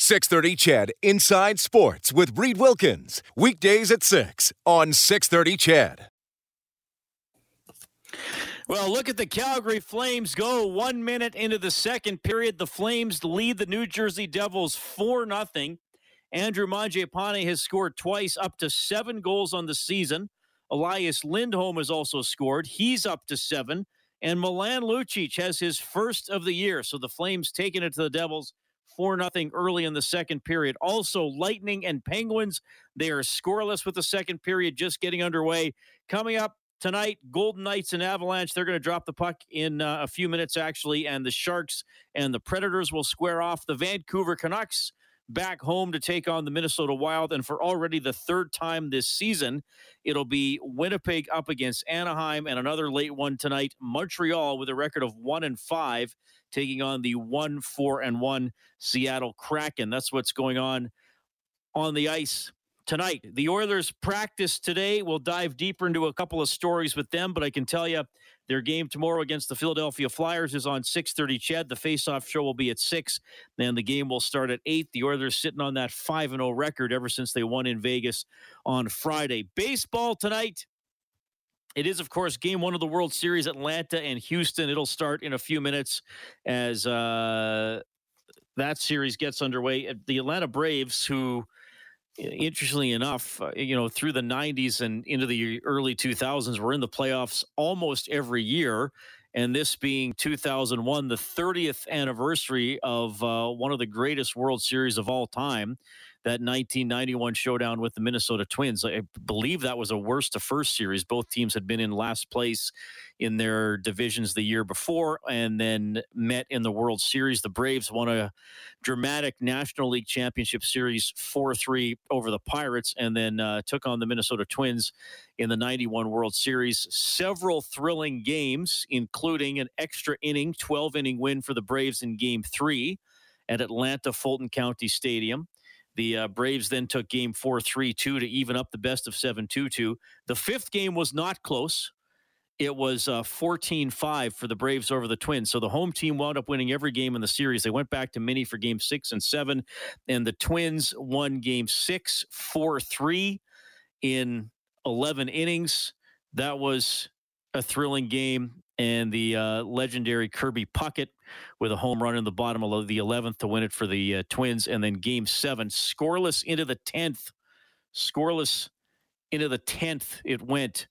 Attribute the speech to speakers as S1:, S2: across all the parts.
S1: 630 CHED Inside Sports with Reed Wilkins. Weekdays at 6 on 630 CHED.
S2: Well, look at the Calgary Flames go. One minute into the second period, the Flames lead the New Jersey Devils 4 0. Andrew Mangiapane has scored twice, up to seven goals on the season. Elias Lindholm has also scored. He's up to seven. And Milan Lucic has his first of the year. So the Flames taking it to the Devils 4 0 early in the second period. Also, Lightning and Penguins, they are scoreless with the second period just getting underway. Coming up tonight, Golden Knights and Avalanche, they're going to drop the puck in uh, a few minutes, actually, and the Sharks and the Predators will square off. The Vancouver Canucks back home to take on the Minnesota Wild. And for already the third time this season, it'll be Winnipeg up against Anaheim and another late one tonight. Montreal with a record of one and five taking on the one, four, and one Seattle Kraken. That's what's going on on the ice tonight. The Oilers practice today. We'll dive deeper into a couple of stories with them, but I can tell you their game tomorrow against the Philadelphia Flyers is on 6:30 CHED, The face-off show will be at 6, and the game will start at 8. The Oilers sitting on that 5 and 0 record ever since they won in Vegas on Friday. Baseball tonight. It is, of course, game one of the World Series, Atlanta and Houston. It'll start in a few minutes as uh, that series gets underway. The Atlanta Braves, who, interestingly enough, uh, you know, through the 90s and into the early 2000s, we're in the playoffs almost every year. And this being 2001, the 30th anniversary of uh, one of the greatest World Series of all time that 1991 showdown with the Minnesota Twins. I believe that was a worst to first series. Both teams had been in last place in their divisions the year before and then met in the World Series. The Braves won a dramatic National League Championship Series 4 3 over the Pirates and then uh, took on the Minnesota Twins in the 91 World Series. Several thrilling games, including an extra inning, 12 inning win for the Braves in game three at Atlanta Fulton County Stadium. The uh, Braves then took game four, 3 2 to even up the best of 7 2 2. The fifth game was not close. It was uh, 14 uh, 5 for the Braves over the Twins. So the home team wound up winning every game in the series. They went back to mini for game six and seven, and the Twins won game six, 4 3 in 11 innings. That was a thrilling game and the uh, legendary Kirby Puckett with a home run in the bottom of the 11th to win it for the uh, Twins. And then game seven, scoreless into the 10th. Scoreless into the 10th, it went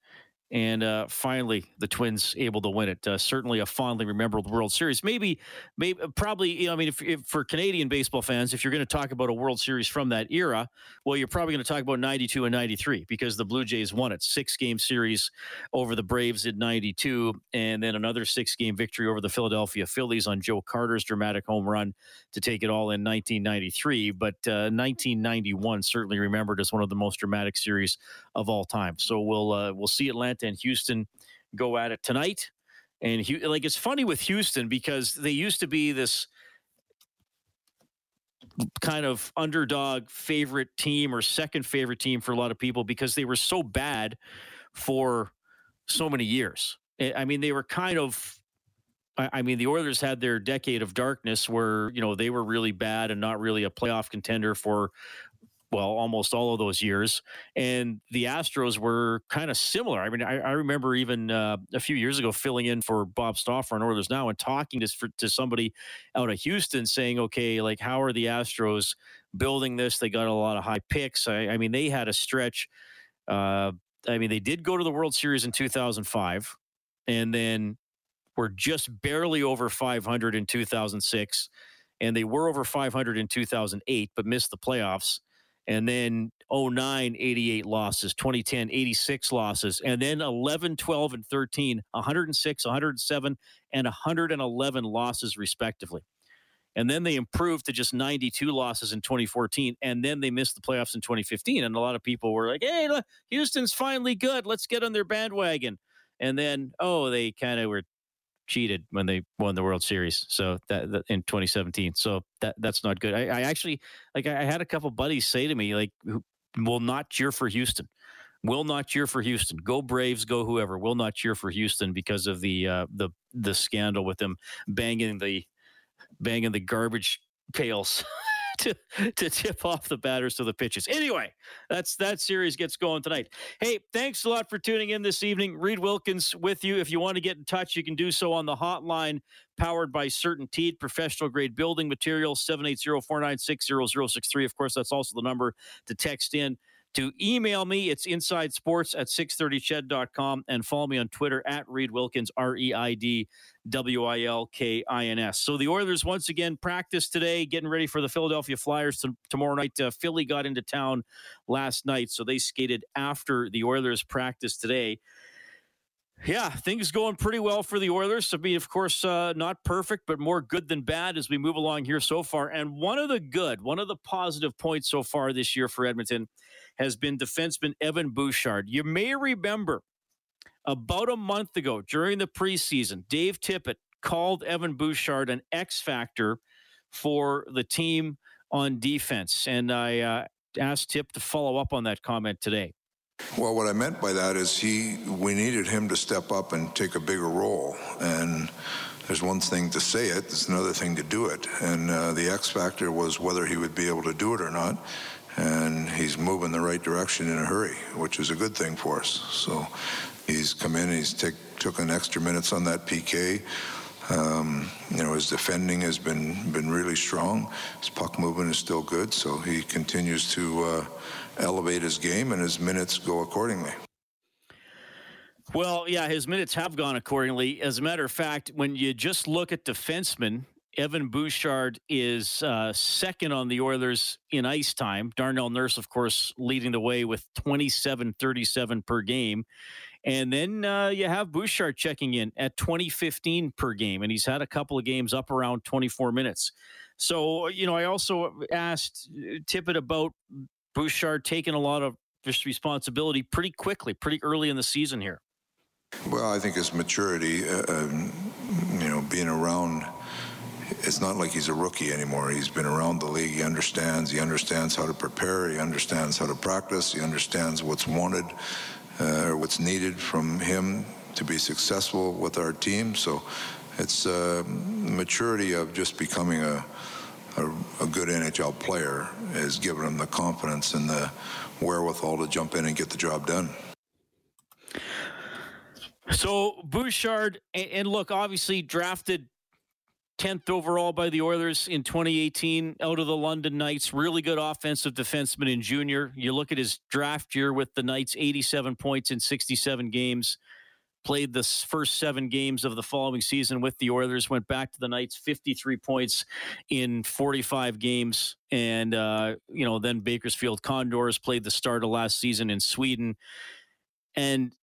S2: and uh, finally the Twins able to win it. Uh, certainly a fondly remembered World Series. Maybe, maybe, probably. You know, I mean, if, if, for Canadian baseball fans, if you're going to talk about a World Series from that era, well, you're probably going to talk about '92 and '93 because the Blue Jays won it, six game series over the Braves in '92, and then another six game victory over the Philadelphia Phillies on Joe Carter's dramatic home run to take it all in 1993. But uh, 1991 certainly remembered as one of the most dramatic series of all time. So we'll uh, we'll see Atlanta Atlanta and Houston go at it tonight. And like it's funny with Houston because they used to be this kind of underdog favorite team or second favorite team for a lot of people because they were so bad for so many years. I mean, they were kind of I mean, the Oilers had their decade of darkness where, you know, they were really bad and not really a playoff contender for well, almost all of those years. And the Astros were kind of similar. I mean, I, I remember even uh, a few years ago filling in for Bob Stauffer on Oilers Now and talking to, for, to somebody out of Houston saying, okay, like, how are the Astros building this? They got a lot of high picks. I, I mean, they had a stretch. Uh, I mean, they did go to the World Series in 2005 and then were just barely over 500 in 2006. And they were over 500 in 2008, but missed the playoffs and then 09 88 losses 2010 86 losses and then 11 12 and 13 106 107 and 111 losses respectively And then they improved to just 92 losses in 2014. And then they missed the playoffs in 2015. And a lot of people were like, hey, look, Houston's finally good. Let's get on their bandwagon. And then, oh, they kind of were cheated when they won the World Series. So that, that in 2017. So that that's not good. I, I actually like I had a couple buddies say to me like, "Will not cheer for Houston." Will not cheer for Houston. Go Braves, go whoever. Will not cheer for Houston because of the uh, the the scandal with them banging the banging the garbage pails to to tip off the batters to the pitches. Anyway, that's that series gets going tonight. Hey, thanks a lot for tuning in this evening. Reed Wilkins with you. If you want to get in touch, you can do so on the hotline powered by CertainTeed, professional grade building materials, 780-496-0063. Of course, that's also the number to text in to email me. It's inside sports at 630ched.com and follow me on Twitter at Reed Wilkins, R E I D W I L K I N S. So the Oilers once again practice today, getting ready for the Philadelphia Flyers t- tomorrow night. Uh, Philly got into town last night, so they skated after the Oilers practice today. Yeah, things going pretty well for the Oilers. To be, of course, uh, not perfect, but more good than bad as we move along here so far. And one of the good, one of the positive points so far this year for Edmonton has been defenseman Evan Bouchard. You may remember about a month ago during the preseason, Dave Tippett called Evan Bouchard an X factor for the team on defense. And I uh, asked Tip to follow up on that comment today.
S3: Well, what I meant by that is he, we needed him to step up and take a bigger role. And there's one thing to say it, there's another thing to do it. And uh, the X factor was whether he would be able to do it or not. And he's moving the right direction in a hurry, which is a good thing for us. So he's come in, he's take, took an extra minutes on that PK. Um, you know, his defending has been been really strong. His puck movement is still good, so he continues to uh, elevate his game, and his minutes go accordingly.
S2: Well, yeah, his minutes have gone accordingly. As a matter of fact, when you just look at defensemen, Evan Bouchard is uh, second on the Oilers in ice time. Darnell Nurse, of course, leading the way with 27 37 per game. And then uh, you have Bouchard checking in at 2015 per game, and he's had a couple of games up around 24 minutes. So, you know, I also asked uh, Tippett about Bouchard taking a lot of responsibility pretty quickly, pretty early in the season here.
S3: Well, I think his maturity, uh, um, you know, being around, it's not like he's a rookie anymore. He's been around the league. He understands. He understands how to prepare. He understands how to practice. He understands what's wanted uh, or what's needed from him to be successful with our team. So it's uh, maturity of just becoming a, a, a, good NHL player has given him the confidence and the wherewithal to jump in and get the job done.
S2: So Bouchard, and look, obviously drafted 10th overall by the Oilers in 2018 out of the London Knights. Really good offensive defenseman in junior. You look at his draft year with the Knights 87 points in 67 games. Played the first seven games of the following season with the Oilers. Went back to the Knights, 53 points in 45 games. And, uh, you know, then Bakersfield Condors played the start of last season in Sweden. And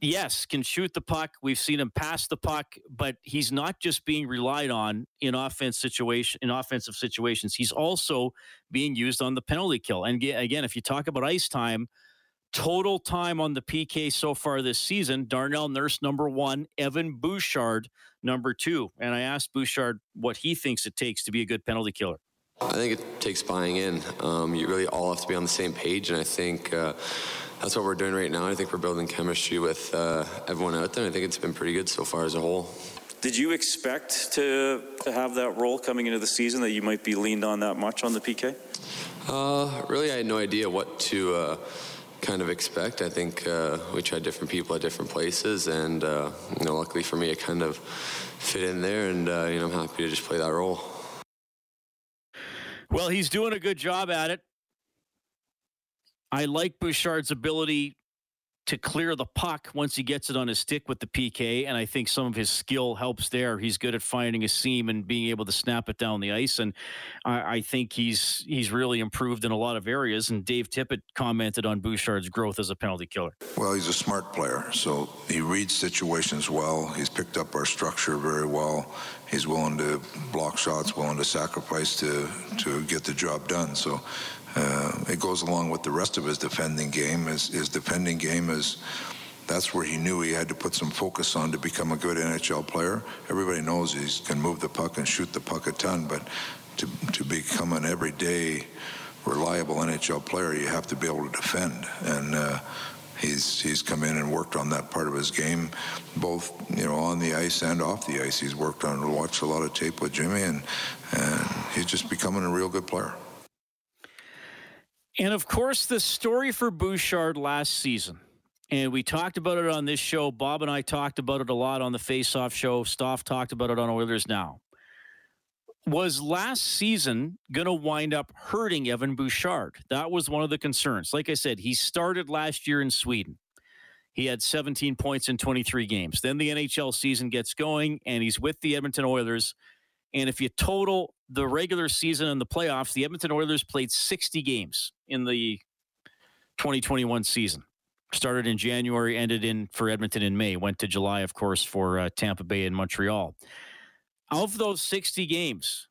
S2: yes, can shoot the puck. We've seen him pass the puck, but he's not just being relied on in offense situation in offensive situations. He's also being used on the penalty kill. And again, if you talk about ice time, total time on the PK so far this season, Darnell Nurse number one, Evan Bouchard number two. And I asked Bouchard what he thinks it takes to be a good penalty killer.
S4: I think it takes buying in. Um, you really all have to be on the same page, and I think. Uh, that's what we're doing right now. I think we're building chemistry with uh, everyone out there. I think it's been pretty good so far as a whole.
S5: Did you expect to, to have that role coming into the season that you might be leaned on that much on the PK?
S4: Uh, really, I had no idea what to uh, kind of expect. I think uh, we tried different people at different places, and uh, you know, luckily for me, it kind of fit in there, and uh, you know, I'm happy to just play that role.
S2: Well, he's doing a good job at it. I like Bouchard's ability to clear the puck once he gets it on his stick with the PK, and I think some of his skill helps there. He's good at finding a seam and being able to snap it down the ice, and I, I think he's he's really improved in a lot of areas. And Dave Tippett commented on Bouchard's growth as a penalty killer.
S3: Well, he's a smart player, so he reads situations well. He's picked up our structure very well. he's willing to block shots, willing to sacrifice to to get the job done. So uh, it goes along with the rest of his defending game. His, his defending game is that's where he knew he had to put some focus on to become a good NHL player. Everybody knows he can move the puck and shoot the puck a ton, but to to become an everyday reliable NHL player, you have to be able to defend and. Uh, he's he's come in and worked on that part of his game, both you know on the ice and off the ice. He's worked on watched a lot of tape with Jimmy, and and he's just becoming a real good player.
S2: And of course, the story for Bouchard last season. And we talked about it on this show. Bob and I talked about it a lot on the Face Off show. Stoff talked about it on Oilers Now was last season going to wind up hurting Evan Bouchard? That was one of the concerns. Like I said, he started last year in Sweden. He had 17 points in 23 games. Then the NHL season gets going, and he's with the Edmonton Oilers. And if you total the regular season and the playoffs, the Edmonton Oilers played 60 games in the 2021 season. Started in January, ended in for Edmonton in May, went to July, of course, for uh, Tampa Bay and Montreal. Of those 60 games,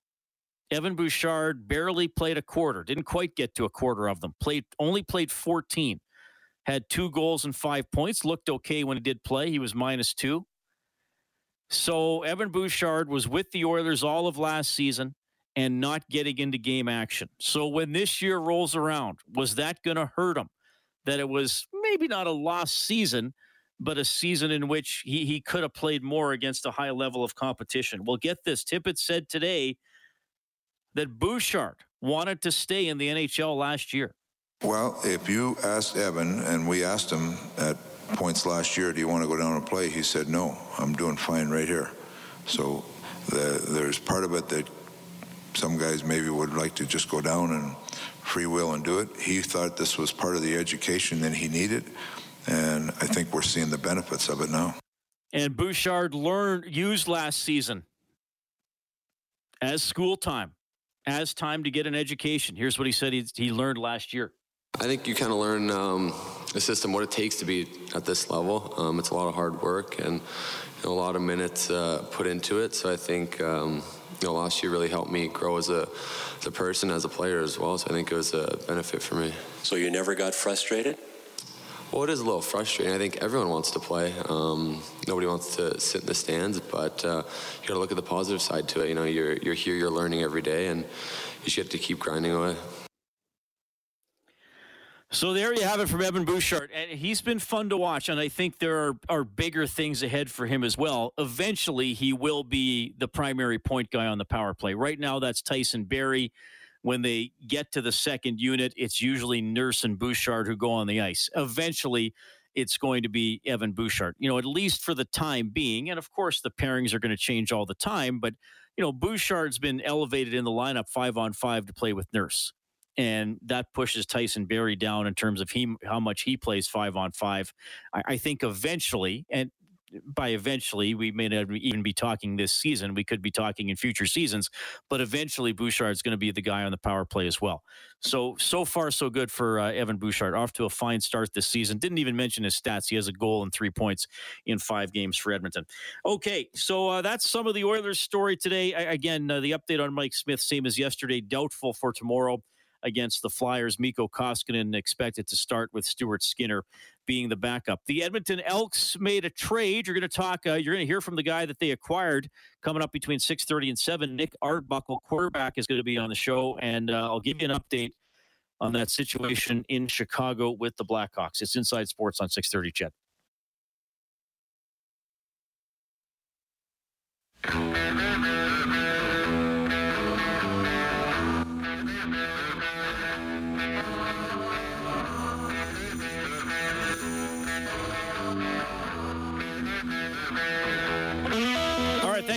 S2: Evan Bouchard barely played a quarter, didn't quite get to a quarter of them. Played only played 14. Had two goals and five points. Looked okay when he did play. He was minus two. So Evan Bouchard was with the Oilers all of last season and not getting into game action. So when this year rolls around, was that going to hurt him? That it was maybe not a lost season, but a season in which he, he could have played more against a high level of competition. Well, get this Tippett said today that Bouchard wanted to stay in the NHL last year.
S3: Well, if you asked Evan, and we asked him at points last year, do you want to go down and play? He said, no, I'm doing fine right here. So the, there's part of it that some guys maybe would like to just go down and free will and do it. He thought this was part of the education that he needed. And I think we're seeing the benefits of it now.
S2: And Bouchard learned used last season as school time, as time to get an education. Here's what he said he, he learned last year.
S4: I think you kind of learn um, the system, what it takes to be at this level. Um, it's a lot of hard work and you know, a lot of minutes uh, put into it. So I think um, you know last year really helped me grow as a as a person, as a player as well. So I think it was a benefit for me.
S6: So you never got frustrated?
S4: Well, it is a little frustrating. I think everyone wants to play. Um, nobody wants to sit in the stands, but uh, you got to look at the positive side to it. You know, you're you're here, you're learning every day, and you just have to keep grinding away.
S2: So there you have it from Evan Bouchard, and he's been fun to watch. And I think there are, are bigger things ahead for him as well. Eventually, he will be the primary point guy on the power play. Right now, that's Tyson Barrie. when they get to the second unit, it's usually Nurse and Bouchard who go on the ice. Eventually, it's going to be Evan Bouchard, you know, at least for the time being. And of course, the pairings are going to change all the time. But, you know, Bouchard's been elevated in the lineup five on five to play with Nurse. And that pushes Tyson Barrie down in terms of he, how much he plays five on five. I, I think eventually, and by eventually, we may not even be talking this season. We could be talking in future seasons, but eventually Bouchard's going to be the guy on the power play as well. So, so far, so good for uh, Evan Bouchard. Off to a fine start this season. Didn't even mention his stats. He has a goal and three points in five games for Edmonton. Okay, so uh, that's some of the Oilers' story today. I, again, uh, the update on Mike Smith, same as yesterday, doubtful for tomorrow against the Flyers. Mikko Koskinen expected to start with Stuart Skinner being the backup. The Edmonton Elks made a trade. You're going to talk. Uh, you're going to hear from the guy that they acquired coming up between 6:30 and 7. Nick Arbuckle, quarterback, is going to be on the show, and uh, I'll give you an update on that situation in Chicago with the Blackhawks. It's Inside Sports on 6:30. CHED.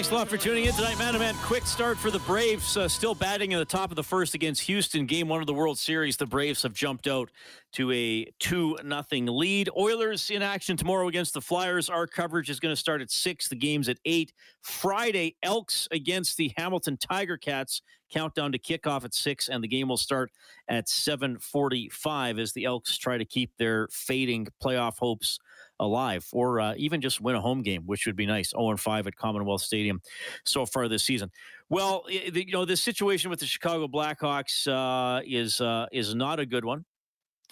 S2: Thanks a lot for tuning in tonight, man. Man, quick start for the Braves. Uh, still batting in the top of the first against Houston. Game one of the World Series. The Braves have jumped out to a 2 nothing lead. Oilers in action tomorrow against the Flyers. Our coverage is going to start at 6. The game's at 8. Friday, Elks against the Hamilton Tiger Cats. Countdown to kickoff at 6 and the game will start at 7:45 as the Elks try to keep their fading playoff hopes alive or uh, even just win a home game, which would be nice. 0 5 at Commonwealth Stadium so far this season. Well, you know, the situation with the Chicago Blackhawks uh, is uh, is not a good one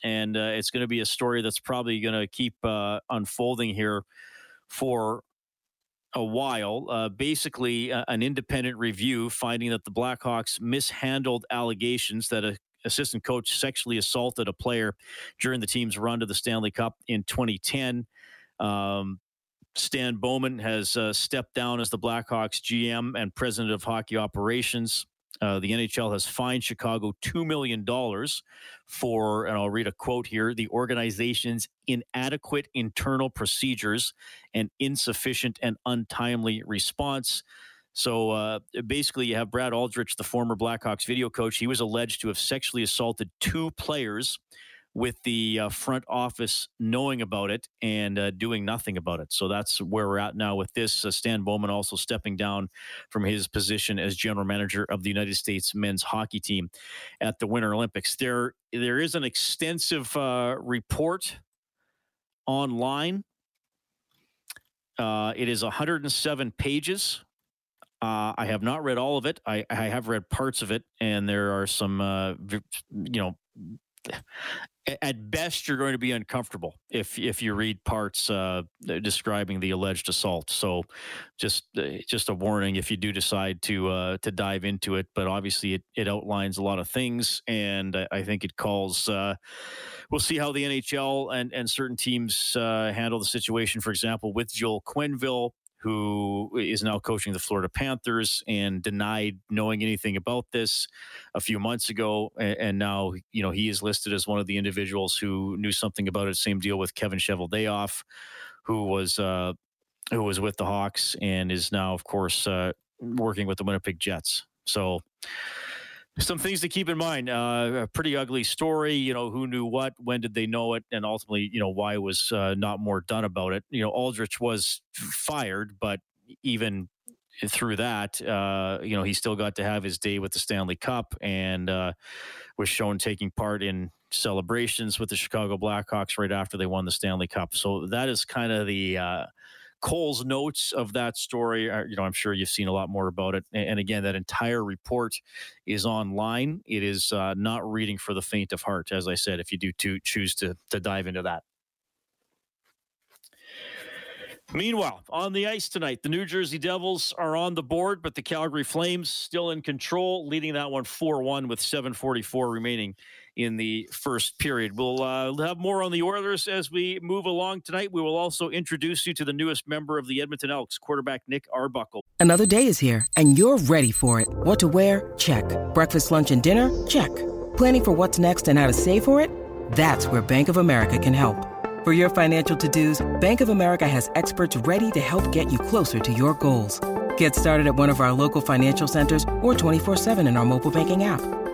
S2: and uh, it's going to be a story that's probably going to keep uh, unfolding here for a while. Uh, basically, an independent review finding that the Blackhawks mishandled allegations that a assistant coach sexually assaulted a player during the team's run to the Stanley Cup in 2010. Um, Stan Bowman has uh, stepped down as the Blackhawks GM and president of hockey operations. Uh, the NHL has fined Chicago $2 million for, and I'll read a quote here the organization's inadequate internal procedures and insufficient and untimely response. So uh, basically, you have Brad Aldrich, the former Blackhawks video coach. He was alleged to have sexually assaulted two players with the uh, front office knowing about it and uh, doing nothing about it. So that's where we're at now with this. Uh, Stan Bowman also stepping down from his position as general manager of the United States men's hockey team at the Winter Olympics. There, there is an extensive uh, report online. Uh, it is 107 pages. Uh, I have not read all of it. I, I, have read parts of it, and there are some, you know, at best you're going to be uncomfortable if if you read parts uh, describing the alleged assault. So, just uh, just a warning if you do decide to uh, to dive into it. But obviously, it, it outlines a lot of things, and I think it calls. Uh, we'll see how the NHL and and certain teams uh, handle the situation. For example, with Joel Quenneville who is now coaching the Florida Panthers and denied knowing anything about this a few months ago. And, now, you know, he is listed as one of the individuals who knew something about it. Same deal with Kevin Cheveldayoff, who was, uh, who was with the Hawks and is now, of course, uh, working with the Winnipeg Jets. So, some things to keep in mind. Uh, a pretty ugly story. You know, who knew what? When did they know it? And ultimately, you know, why was uh, not more done about it? You know, Aldrich was fired, but even through that, uh, you know, he still got to have his day with the Stanley Cup and uh, was shown taking part in celebrations with the Chicago Blackhawks right after they won the Stanley Cup. So that is kind of the uh, Cole's notes of that story. Are, you know, I'm sure you've seen a lot more about it. And again, that entire report is online. It is uh, not reading for the faint of heart, as I said. If you do to choose to to dive into that. Meanwhile, on the ice tonight, the New Jersey Devils are on the board, but the Calgary Flames still in control, leading that one 4 1 with 7.44 remaining in the first period. We'll uh, have more on the Oilers as we move along tonight. We will also introduce you to the newest member of the Edmonton Elks, quarterback Nick Arbuckle.
S7: Another day is here, and you're ready for it. What to wear? Check. Breakfast, lunch, and dinner? Check. Planning for what's next and how to save for it? That's where Bank of America can help. For your financial to-dos, Bank of America has experts ready to help get you closer to your goals. Get started at one of our local financial centers or 24-7 in our mobile banking app.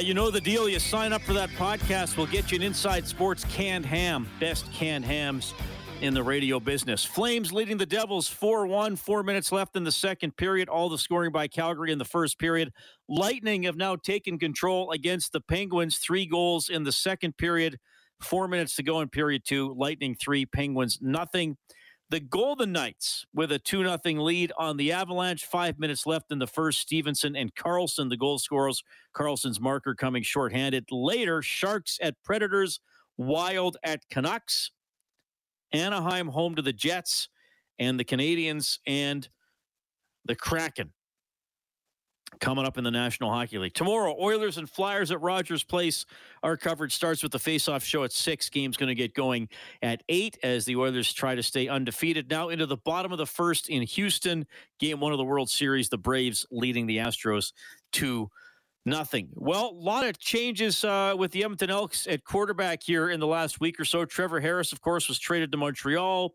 S2: You know the deal. You sign up for that podcast, we'll get you an Inside Sports canned ham. Best canned hams in the radio business. Flames leading the Devils 4 1, four minutes left in the second period. All the scoring by Calgary in the first period. Lightning have now taken control against the Penguins, three goals in the second period. Four minutes to go in period two. Lightning three, Penguins nothing. The Golden Knights with a 2 0 lead on the Avalanche. Five minutes left in the first. Stephenson and Karlsson, the goal scorers. Karlsson's marker coming shorthanded. Later, Sharks at Predators, Wild at Canucks. Anaheim home to the Jets, and the Canadiens and the Kraken coming up in the National Hockey League. Tomorrow, Oilers and Flyers at Rogers Place. Our coverage starts with the face-off show at 6. Game's going to get going at 8 as the Oilers try to stay undefeated. Now into the bottom of the first in Houston. Game 1 of the World Series, the Braves leading the Astros to Nothing. Well, a lot of changes uh, with the Edmonton Elks at quarterback here in the last week or so. Trevor Harris, of course, was traded to Montreal.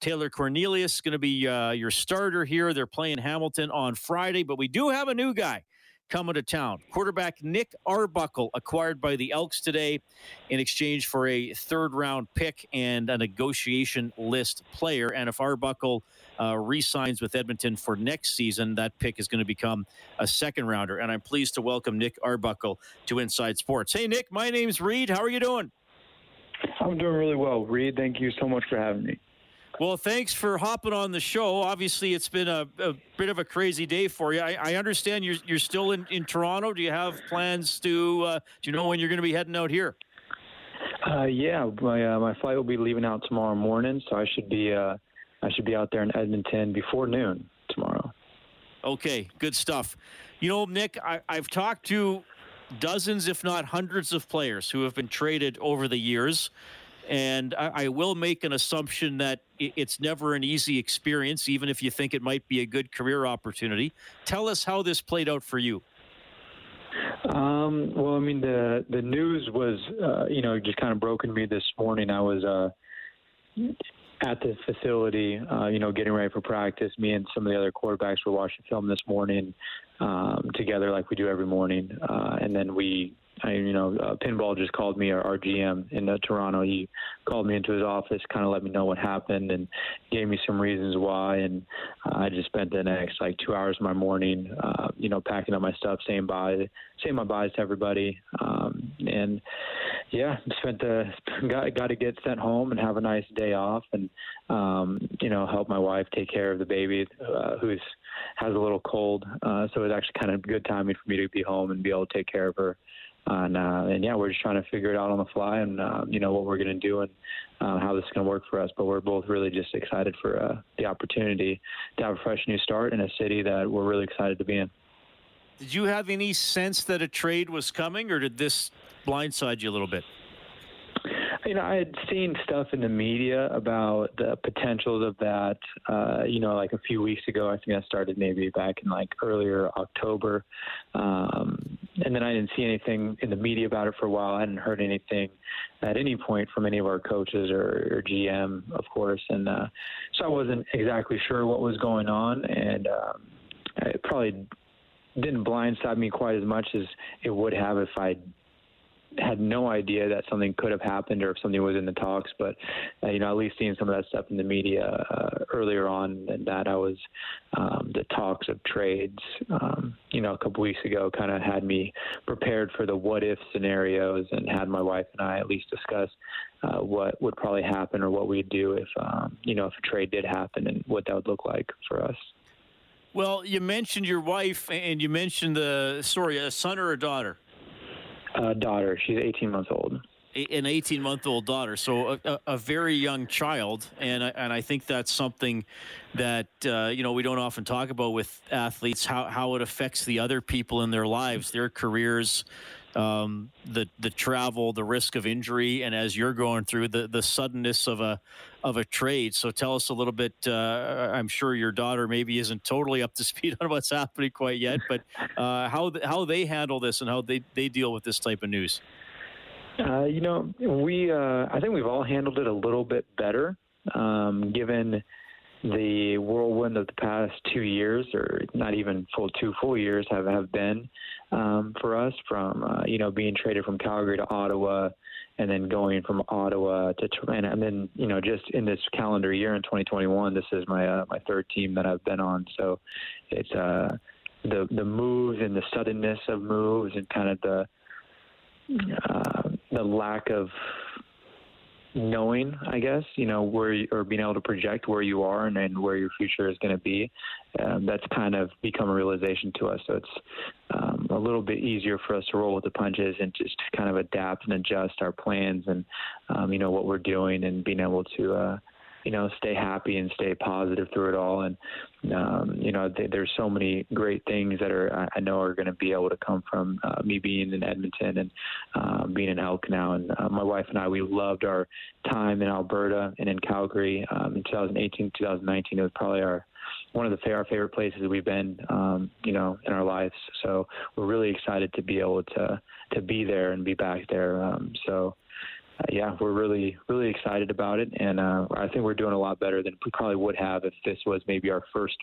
S2: Taylor Cornelius is going to be uh, your starter here. They're playing Hamilton on Friday, but we do have a new guy coming to town. Quarterback Nick Arbuckle acquired by the Elks today in exchange for a third round pick and a negotiation list player. And if Arbuckle uh, re-signs with Edmonton for next season, that pick is going to become a second rounder. And I'm pleased to welcome Nick Arbuckle to Inside Sports. Hey, Nick, my name's Reed. How are you doing?
S8: I'm doing really well, Reed. Thank you so much for having me.
S2: Well, thanks for hopping on the show. Obviously, it's been a, a bit of a crazy day for you. I, I, understand you're you're still in, in Toronto. Do you have plans to? Uh, do you know when you're going to be heading out here?
S8: Uh, yeah, my uh, my flight will be leaving out tomorrow morning, so I should be uh, I should be out there in Edmonton before noon tomorrow.
S2: Okay, good stuff. You know, Nick, I, I've talked to dozens, if not hundreds, of players who have been traded over the years. And I, I, will make an assumption that it's never an easy experience, even if you think it might be a good career opportunity. Tell us how this played out for you.
S8: Um, well, I mean, the the news was, uh, you know, just kind of broken me this morning. I was uh, at the facility, uh, you know, getting ready for practice. Me and some of the other quarterbacks were watching film this morning um, together, like we do every morning, uh, and then we I, you know, uh, Pinball just called me, our, our GM in uh, Toronto. He called me into his office, kind of let me know what happened, and gave me some reasons why. And uh, I just spent the next like two hours of my morning, uh, you know, packing up my stuff, saying bye, saying my byes to everybody, um, and yeah, spent the got got to get sent home and have a nice day off, and um, you know, help my wife take care of the baby uh, who's has a little cold. Uh, so it was actually kind of good timing for me to be home and be able to take care of her and uh, and yeah, we're just trying to figure it out on the fly, and uh, you know what we're going to do and uh, how this is going to work for us. But we're both really just excited for uh, the opportunity to have a fresh new start in a city that we're really excited to be in.
S2: Did you have any sense that a trade was coming, or did this blindside you a little bit?
S8: You know, I had seen stuff in the media about the potentials of that. Uh, you know, like a few weeks ago, I think I started maybe back in like earlier October. Um, and then I didn't see anything in the media about it for a while. I hadn't heard anything at any point from any of our coaches or, or GM, of course. And uh, so I wasn't exactly sure what was going on. And um, it probably didn't blindside me quite as much as it would have if I had no idea that something could have happened or if something was in the talks. But uh, you know, at least seeing some of that stuff in the media uh, earlier on than that, I was um, the talks of trades. Um, you know, a couple weeks ago, kind of had me prepared for the what if scenarios, and had my wife and I at least discuss uh, what would probably happen or what we'd do if um, you know if a trade did happen and what that would look like for us.
S2: Well, you mentioned your wife, and you mentioned the sorry, a son or a daughter
S8: uh, daughter. She's 18 months old.
S2: An 18 month old daughter, so a, a, very young child, and and I think that's something that uh, you know we don't often talk about with athletes how how it affects the other people in their lives, their careers, um, the the travel, the risk of injury, and as you're going through the the suddenness of a of a trade. So tell us a little bit. Uh, I'm sure your daughter maybe isn't totally up to speed on what's happening quite yet, but uh, how how they handle this and how they they deal with this type of news.
S8: Uh, you know, we uh, I think we've all handled it a little bit better, um, given the whirlwind of the past two years, or not even full two full years, have have been um, for us from uh, you know being traded from Calgary to Ottawa, and then going from Ottawa to Toronto, and then you know just in this calendar year in 2021, this is my uh, my third team that I've been on. So it's uh, the the moves and the suddenness of moves and kind of the uh, the lack of knowing, I guess, you know, where or being able to project where you are and, and where your future is going to be. Um, that's kind of become a realization to us. So it's um, a little bit easier for us to roll with the punches and just kind of adapt and adjust our plans and, um, you know, what we're doing and being able to, uh, you know, stay happy and stay positive through it all. And um, you know, th- there's so many great things that are I, know are going to be able to come from uh, me being in Edmonton and uh, being in Elk now. And uh, my wife and I, we loved our time in Alberta and in Calgary um, in 2018, 2019. It was probably our one of the our favorite places we've been, um, you know, in our lives. So we're really excited to be able to to be there and be back there. Um, so. Uh, yeah, we're really, really excited about it, and uh, I think we're doing a lot better than we probably would have if this was maybe our first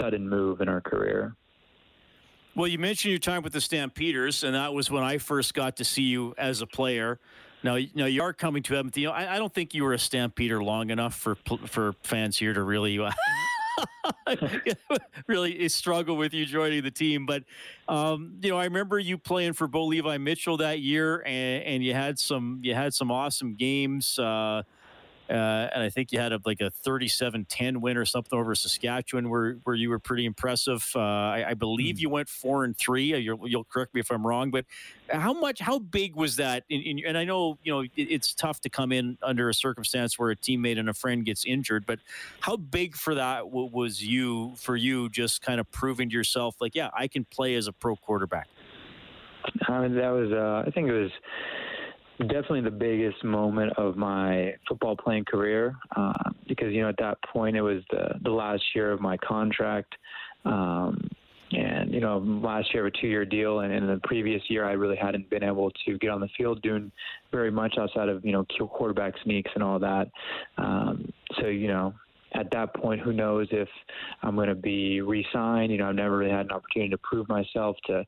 S8: sudden move in our career.
S2: Well, you mentioned your time with the Stampeders, and that was when I first got to see you as a player. Now, now you are coming to Edmonton. I, I don't think you were a Stampeder long enough for for fans here to really uh, really struggle with you joining the team. But um, you know, I remember you playing for Bo Levi Mitchell that year, and, and you had some you had some awesome games. Uh, uh, and I think you had a, like a 37-10 win or something over Saskatchewan, where where you were pretty impressive. Uh, I, I, believe mm. you went four and three. Uh, you will correct me if I'm wrong, but how much, how big was that? In, in, and I know you know it, it's tough to come in under a circumstance where a teammate and a friend gets injured, but how big for that w- was you for you just kind of proving to yourself like, yeah, I can play as a pro quarterback.
S8: I mean, that was uh, I think it was definitely the biggest moment of my football playing career uh, because you know at that point it was the the last year of my contract. Um, and you know, last year of a two-year deal, and in the previous year I really hadn't been able to get on the field doing very much outside of you know quarterback sneaks and all that. Um, so you know, at that point, who knows if I'm going to be re-signed? You know, I've never really had an opportunity to prove myself to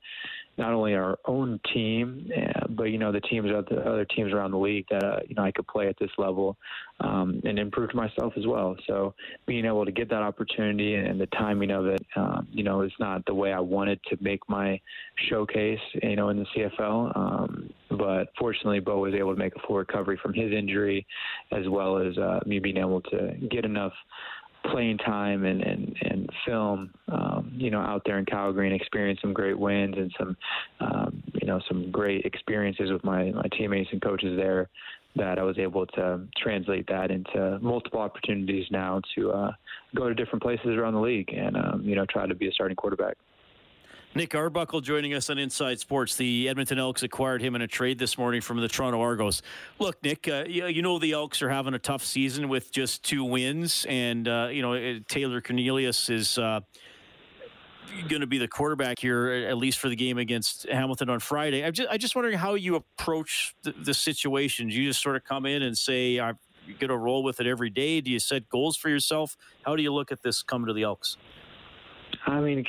S8: not only our own team, uh, but you know the teams, the other teams around the league that uh, you know I could play at this level um, and improve myself as well. So being able to get that opportunity and the timing of it, um, you know, is not the way I wanted to make my showcase, you know, in the CFL. Um, but fortunately, Bo was able to make a full recovery from his injury, as well as uh, me being able to get enough playing time and and, and film, um, you know, out there in Calgary and experience some great wins and some, um, you know, some great experiences with my my teammates and coaches there. That I was able to translate that into multiple opportunities now to uh, go to different places around the league and um, you know try to be a starting quarterback.
S2: Nick Arbuckle joining us on Inside Sports. The Edmonton Elks acquired him in a trade this morning from the Toronto Argos. Look, Nick, uh, you, know the Elks are having a tough season with just two wins, and uh, you know Taylor Cornelius is. Uh, going to be the quarterback here, at least for the game against Hamilton on Friday. I'm just, I'm just wondering how you approach the, the situation. Do you just sort of come in and say, I'm going to roll with it every day? Do you set goals for yourself? How do you look at this coming to the Elks?
S8: I mean,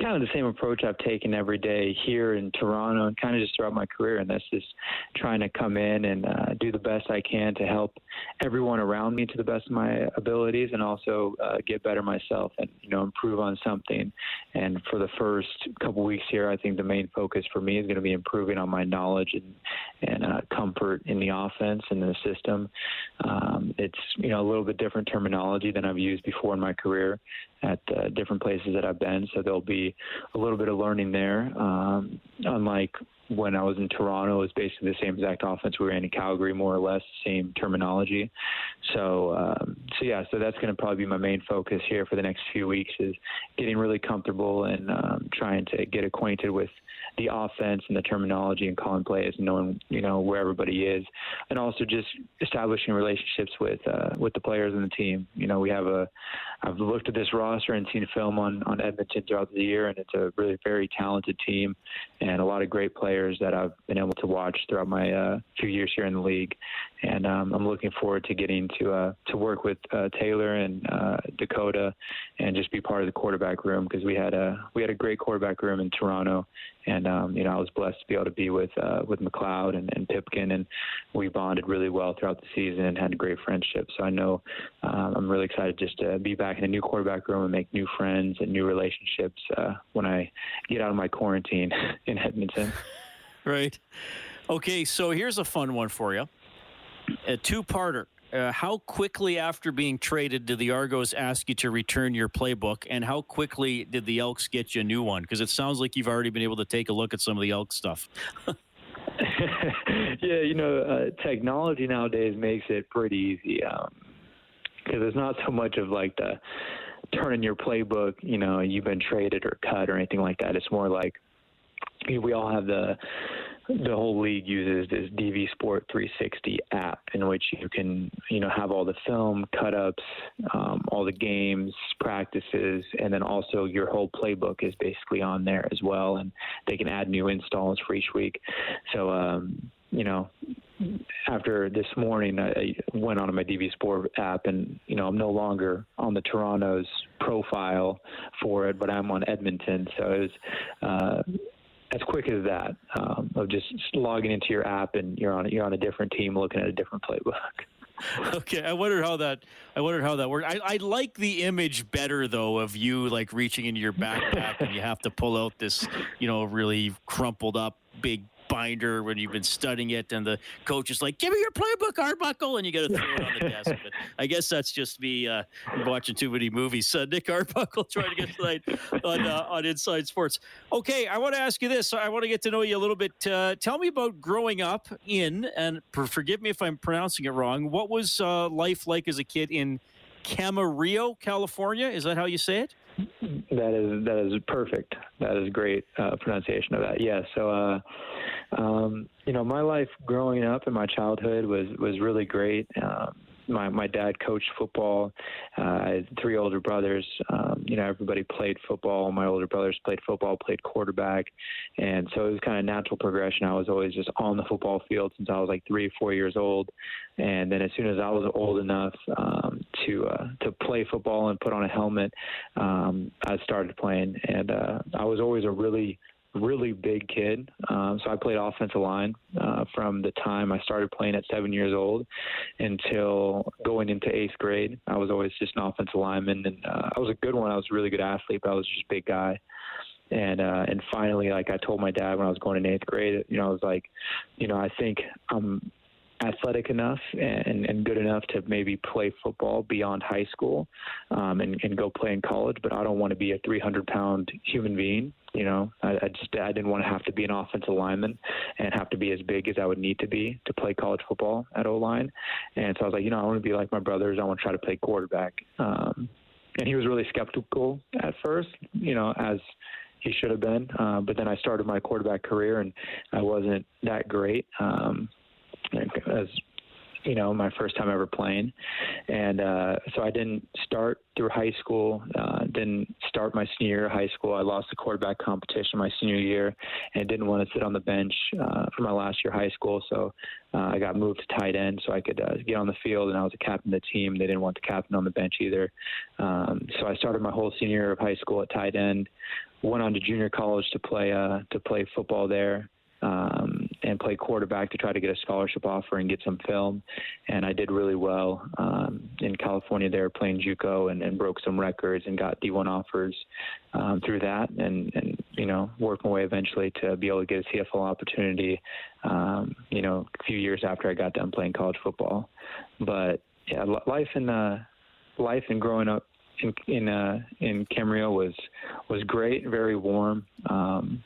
S8: kind of the same approach I've taken every day here in Toronto and kind of just throughout my career, and that's just trying to come in and uh, do the best I can to help everyone around me to the best of my abilities, and also uh, get better myself and you know improve on something. And for the first couple weeks here, I think the main focus for me is going to be improving on my knowledge and and uh, comfort in the offense and the system. Um, it's you know a little bit different terminology than I've used before in my career at uh, different places that I've been, so there'll be a little bit of learning there. Um, unlike when I was in Toronto, it was basically the same exact offense we ran in Calgary, more or less, same terminology. So, um, so yeah, so that's going to probably be my main focus here for the next few weeks is getting really comfortable and um, trying to get acquainted with the offense and the terminology and calling plays and knowing you know where everybody is, and also just establishing relationships with uh, with the players and the team. You know, we have a I've looked at this roster and seen film on on Edmonton throughout the year, and it's a really very talented team and a lot of great players that I've been able to watch throughout my uh, few years here in the league. And um, I'm looking forward to getting to uh, to work with uh, Taylor and uh, Dakota, and just be part of the quarterback room because we had a we had a great quarterback room in Toronto, and um, you know I was blessed to be able to be with uh, with McLeod and, and Pipkin, and we bonded really well throughout the season and had a great friendship. So I know um, I'm really excited just to be back in a new quarterback room and make new friends and new relationships uh, when I get out of my quarantine in Edmonton.
S2: Right. Okay, so here's a fun one for you. A two-parter uh, how quickly after being traded did the Argos ask you to return your playbook, and how quickly did the Elks get you a new one? Because it sounds like you've already been able to take a look at some of the Elk stuff.
S8: yeah, you know, uh, technology nowadays makes it pretty easy. Um, because it's not so much of like the turning your playbook, you know, you've been traded or cut or anything like that. It's more like we all have the the whole league uses this DV Sport 360 app in which you can, you know, have all the film, cut ups, um, all the games, practices, and then also your whole playbook is basically on there as well. And they can add new installs for each week. So, um, you know, after this morning, I went on my DV Sport app, and you know, I'm no longer on the Toronto's profile for it, but I'm on Edmonton. So it was uh, as quick as that um, of just logging into your app and you're on you're on a different team looking at a different playbook.
S2: Okay, I wonder how that I wondered how that worked. I, I like the image better though of you like reaching into your backpack and you have to pull out this you know really crumpled up big binder when you've been studying it, and the coach is like, "Give me your playbook, Arbuckle," and you got to throw it on the desk. But I guess that's just me uh, watching too many movies. Uh, Nick Arbuckle trying to get tonight on uh, on Inside Sports. Okay, I want to ask you this. I want to get to know you a little bit. Uh, tell me about growing up in, and forgive me if I'm pronouncing it wrong. What was uh, life like as a kid in Camarillo, California? Is that how you say it?
S8: That is that is perfect. That is great uh, pronunciation of that. Yeah. So, uh, um, you know, my life growing up in my childhood was was really great. Um, my my dad coached football. Uh, I had three older brothers. Um, you know, everybody played football. My older brothers played football, played quarterback, and so it was kind of natural progression. I was always just on the football field since I was like three, or four years old, and then as soon as I was old enough um, to uh, to play football and put on a helmet, um, I started playing, and uh, I was always a really really big kid. Um, so I played offensive line uh, from the time I started playing at seven years old until going into eighth grade. I was always just an offensive lineman, and uh, I was a good one. I was a really good athlete, but I was just a big guy. And uh, and finally, like I told my dad when I was going in eighth grade, you know, I was like, you know, I think I'm athletic enough and, and good enough to maybe play football beyond high school um, and, and go play in college, but I don't want to be a 300 pound human being. You know, I, I just I didn't want to have to be an offensive lineman and have to be as big as I would need to be to play college football at O line. And so I was like, you know, I want to be like my brothers. I want to try to play quarterback. Um, and he was really skeptical at first, you know, as he should have been. Uh, but then I started my quarterback career, and I wasn't that great. Um, as you know, my first time ever playing. And uh, so I didn't start through high school, uh, didn't start my senior year of high school. I lost the quarterback competition my senior year and didn't want to sit on the bench uh, for my last year of high school. So uh, I got moved to tight end so I could uh, get on the field, and I was a captain of the team. They didn't want the captain on the bench either. Um, so I started my whole senior year of high school at tight end. Went on to junior college to play uh, to play football there um, and play quarterback to try to get a scholarship offer and get some film. And I did really well um, in California there playing JUCO and, and broke some records and got D1 offers um, through that and, and, you know, worked my way eventually to be able to get a CFL opportunity, um, you know, a few years after I got done playing college football. But yeah, life in, uh, life and growing up in in uh, in Camarillo was was great, very warm. Um,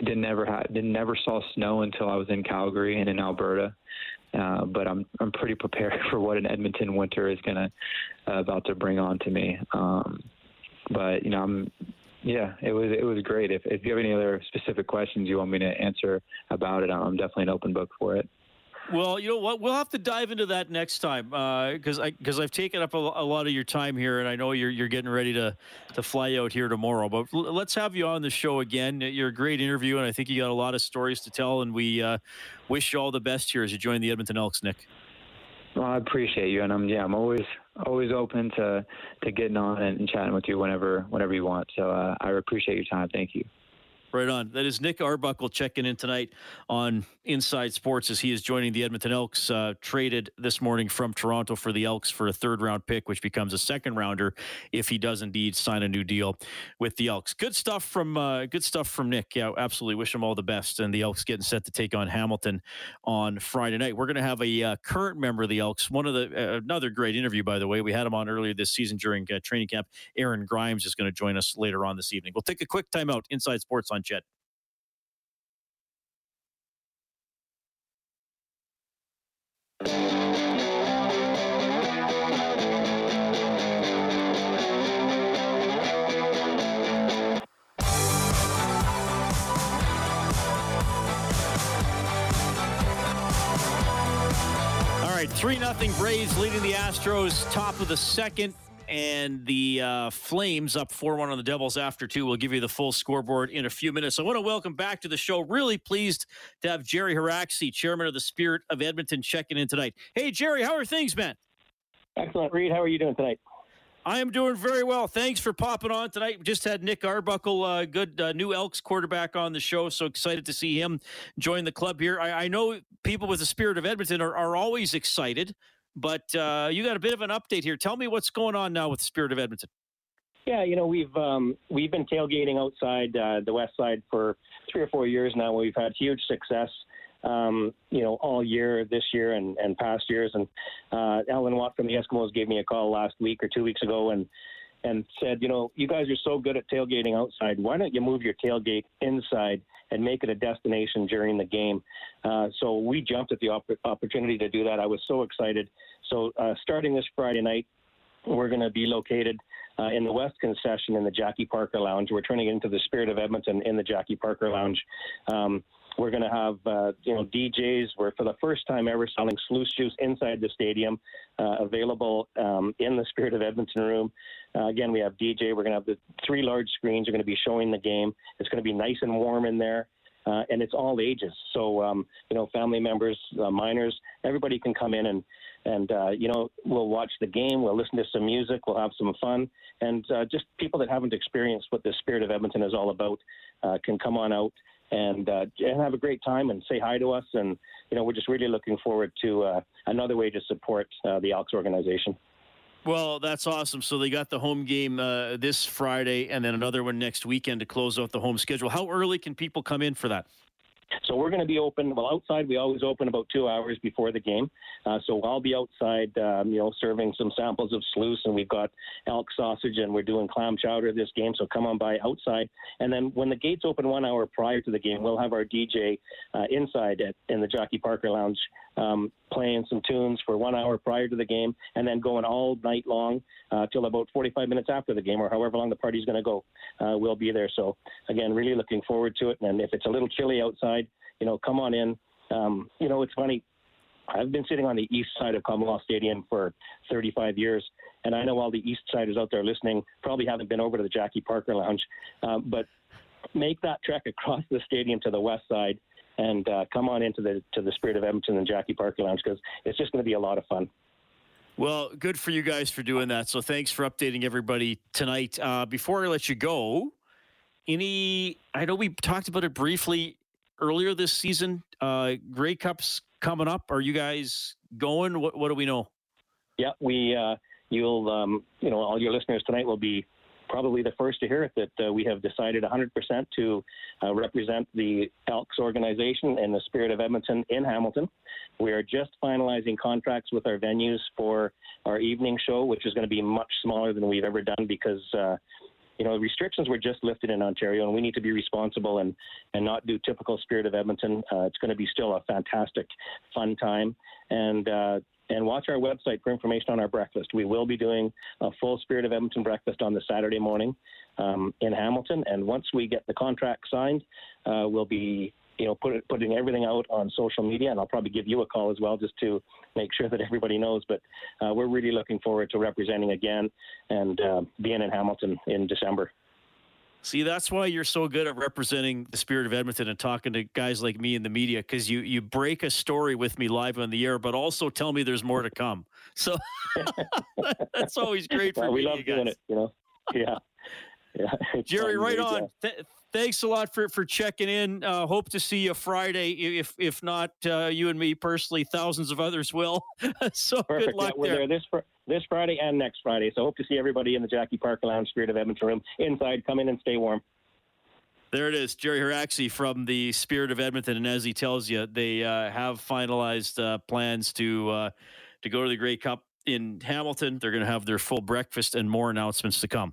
S8: didn't ever have didn't never saw snow until I was in Calgary and in Alberta. Uh, but I'm I'm pretty prepared for what an Edmonton winter is gonna uh, about to bring on to me. Um, but you know, I'm yeah, it was it was great. If if you have any other specific questions you want me to answer about it, I'm definitely an open book for it.
S2: Well, you know what? We'll have to dive into that next time because uh, I because I've taken up a, a, lot of your time here, and I know you're you're getting ready to to fly out here tomorrow. But l- let's have you on the show again. You're a great interview, and I think you got a lot of stories to tell. And we uh, wish you all the best here as you join the Edmonton Elks, Nick.
S8: Well, I appreciate you, and I'm yeah, I'm always always open to to getting on and, and chatting with you whenever whenever you want. So uh, I appreciate your time. Thank you.
S2: Right on. That is Nick Arbuckle checking in tonight on Inside Sports as he is joining the Edmonton Elks, uh, traded this morning from Toronto for the Elks for a third round pick, which becomes a second rounder if he does indeed sign a new deal with the Elks. Good stuff from uh, good stuff from Nick. Yeah, absolutely. Wish him all the best. And the Elks getting set to take on Hamilton on Friday night. We're going to have a uh, current member of the Elks. One of the uh, another great interview, by the way. We had him on earlier this season during uh, training camp. Aaron Grymes is going to join us later on this evening. We'll take a quick timeout. Inside Sports on all right, 3 0 Braves leading the Astros top of the second. And the uh, Flames up 4 1 on the Devils after two. We'll give you the full scoreboard in a few minutes. I want to welcome back to the show. Really pleased to have Jerry Haraxi, chairman of the Spirit of Edmonton, checking in tonight. Hey, Jerry, how are things, man?
S9: Excellent. Reid, how are you doing tonight?
S2: I am doing very well. Thanks for popping on tonight. We just had Nick Arbuckle, uh, good uh, new Elks quarterback, on the show. So excited to see him join the club here. I, I know people with the spirit of Edmonton are, are always excited, but uh, you got a bit of an update here. Tell me what's going on now with spirit of Edmonton.
S9: Yeah, you know we've um, we've been tailgating outside uh, the west side for three or four years now. We've had huge success um, you know, all year this year and, and past years. And uh, Alan Watt from the Eskimos gave me a call last week or two weeks ago and and said, you know, you guys are so good at tailgating outside. Why don't you move your tailgate inside and make it a destination during the game? Uh, so we jumped at the op- opportunity to do that. I was so excited. So uh, starting this Friday night, we're going to be located uh, in the West concession in the Jackie Parker Lounge. We're turning into the Spirit of Edmonton in the Jackie Parker Lounge. Um, we're going to have uh, you know DJs. We're for the first time ever selling Sluice juice inside the stadium, uh, available um, in the Spirit of Edmonton room. Uh, again, we have DJ. We're going to have the three large screens. Are going to be showing the game. It's going to be nice and warm in there. Uh, and it's all ages. So um, you know, family members, uh, minors, everybody can come in and and uh, you know we'll watch the game. We'll listen to some music. We'll have some fun, and just people that haven't experienced what the spirit of Edmonton is all about can come on out and uh, and have a great time and say hi to us. And you know, we're just really looking forward to uh, another way to support uh, the Elks organization.
S2: Well, that's awesome. So they got the home game uh, this Friday, and then another one next weekend to close out the home schedule. How early can people come in for that?
S9: So we're going to be open. Well, outside we always open about two hours before the game. Uh, so I'll be outside, um, you know, serving some samples of sluice, and we've got elk sausage, and we're doing clam chowder this game. So come on by outside, and then when the gates open one hour prior to the game, we'll have our DJ uh, inside at, in the Jackie Parker Lounge um, playing some tunes for one hour prior to the game, and then going all night long uh, till about 45 minutes after the game, or however long the party's going to go. Uh, we'll be there. So again, really looking forward to it. And if it's a little chilly outside, you know, come on in. Um, you know, it's funny. I've been sitting on the east side of Commonwealth Stadium for 35 years, and I know all the east siders out there listening probably haven't been over to the Jackie Parker Lounge, um, but make that trek across the stadium to the west side and uh, come on into the to the Spirit of Edmonton and Jackie Parker Lounge because it's just going to be a lot of fun.
S2: Well, good for you guys for doing that. So thanks for updating everybody tonight. Uh, before I let you go, any I know we talked about it briefly earlier this season. Uh, Grey Cups coming up. Are you guys going? What, what do we know?
S9: Yeah, we uh, you'll um, you know all your listeners tonight will be probably the first to hear it that uh, we have decided 100% to uh, represent the Elks organization and the spirit of Edmonton in Hamilton. We are just finalizing contracts with our venues for our evening show, which is going to be much smaller than we've ever done because. Uh, you know, restrictions were just lifted in Ontario, and we need to be responsible and, and not do typical spirit of Edmonton. Uh, it's going to be still a fantastic, fun time. And uh, and watch our website for information on our breakfast. We will be doing a full Spirit of Edmonton breakfast on the Saturday morning um, in Hamilton, and once we get the contract signed, uh, we'll be you know put, putting everything out on social media, and I'll probably give you a call as well just to make sure that everybody knows. But uh, we're really looking forward to representing again and uh, being in Hamilton in December.
S2: See, that's why you're so good at representing the spirit of Edmonton and talking to guys like me in the media because you you break a story with me live on the air, but also tell me there's more to come. So that's always great for
S9: well,
S2: me.
S9: We love doing it, you know. Yeah,
S2: yeah. Jerry, right on. Th- thanks a lot for for checking in. Uh, hope to see you Friday. If if not uh, you and me personally, thousands of others will. so
S9: Perfect.
S2: good luck
S9: yeah, we're
S2: there.
S9: there this fr- this Friday and next Friday. So hope to see everybody in the Jackie Parker Lounge Spirit of Edmonton room inside. Come in and stay warm.
S2: There it is, Jerry Haraxi from the Spirit of Edmonton, and as he tells you, they uh, have finalized uh, plans to uh, to go to the Grey Cup in Hamilton. They're going to have their full breakfast and more announcements to come.